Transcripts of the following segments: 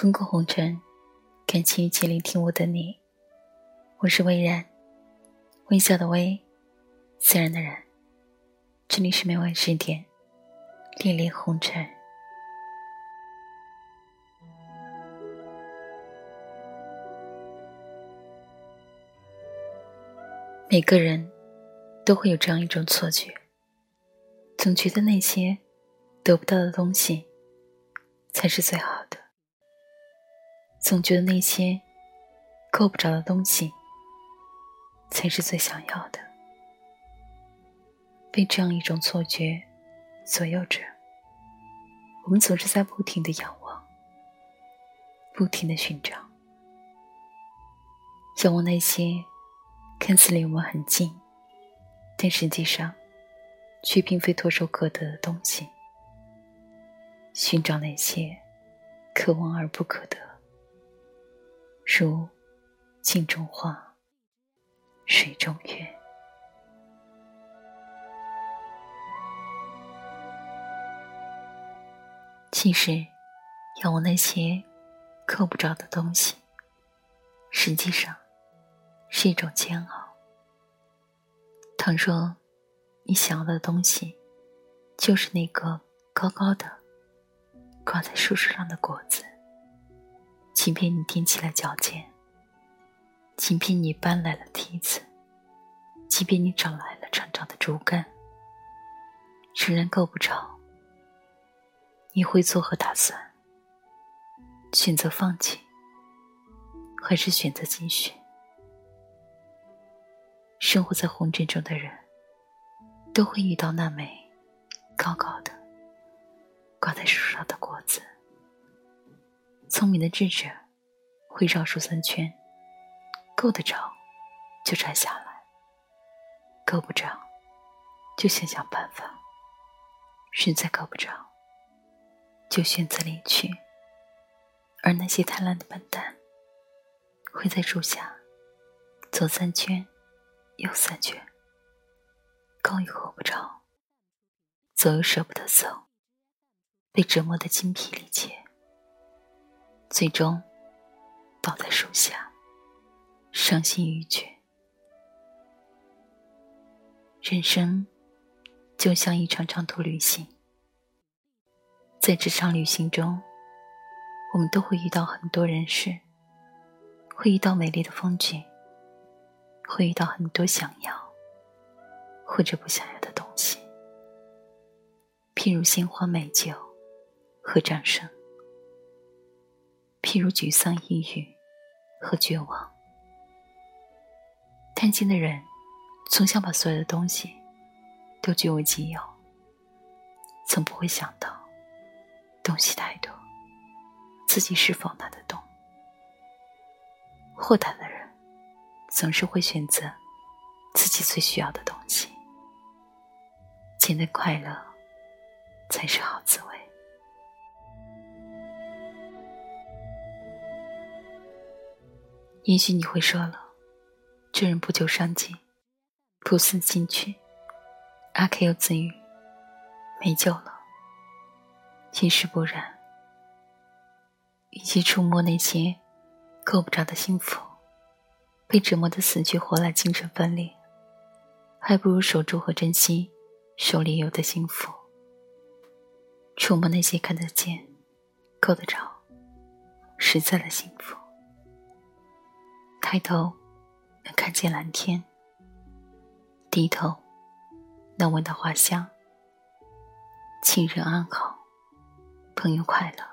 滚滚红尘，感情一起聆听我的你。我是微然，微笑的微，自然的然。这里是每晚十点，恋恋红尘。每个人都会有这样一种错觉，总觉得那些得不到的东西才是最好的。总觉得那些够不着的东西才是最想要的，被这样一种错觉左右着，我们总是在不停的仰望，不停的寻找，仰望那些看似离我们很近，但实际上却并非唾手可得的东西，寻找那些可望而不可得。如镜中花，水中月。其实，仰望那些够不着的东西，实际上是一种煎熬。倘若你想要的东西，就是那个高高的挂在树枝上的果子。即便你踮起了脚尖，即便你搬来了梯子，即便你找来了长长的竹竿，仍然够不着。你会作何打算？选择放弃，还是选择继续？生活在红尘中的人，都会遇到那枚高高的挂在树上的果子。聪明的智者会绕树三圈，够得着就摘下来，够不着就想想办法，实在够不着就选择离去。而那些贪婪的笨蛋会在树下走三圈又三圈，够又够不着，走又舍不得走，被折磨得精疲力竭。最终，倒在树下，伤心欲绝。人生就像一场长途旅行，在这场旅行中，我们都会遇到很多人事，会遇到美丽的风景，会遇到很多想要或者不想要的东西，譬如鲜花、美酒和掌声。譬如沮丧、抑郁和绝望，贪心的人总想把所有的东西都据为己有，总不会想到东西太多，自己是否拿得动。豁达的人总是会选择自己最需要的东西，简单快乐才是好滋味。也许你会说了，这人不求上进，不思进取，阿 K 又自语，没救了。其实不然，与其触摸那些够不着的幸福，被折磨的死去活来、精神分裂，还不如守住和珍惜手里有的幸福。触摸那些看得见、够得着、实在的幸福。抬头能看见蓝天，低头能闻到花香。亲人安好，朋友快乐，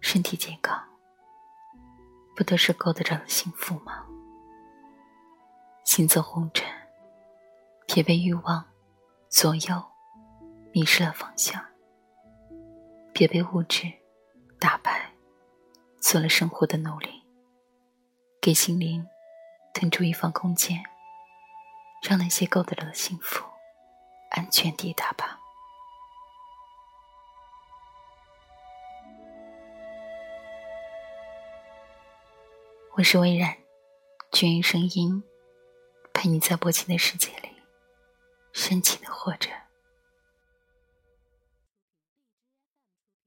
身体健康，不都是够得着的幸福吗？行走红尘，别被欲望左右，迷失了方向；别被物质打败，做了生活的奴隶。给心灵腾出一方空间，让那些够得着的幸福安全抵达吧。我是微然，用声音陪你在薄情的世界里深情的活着。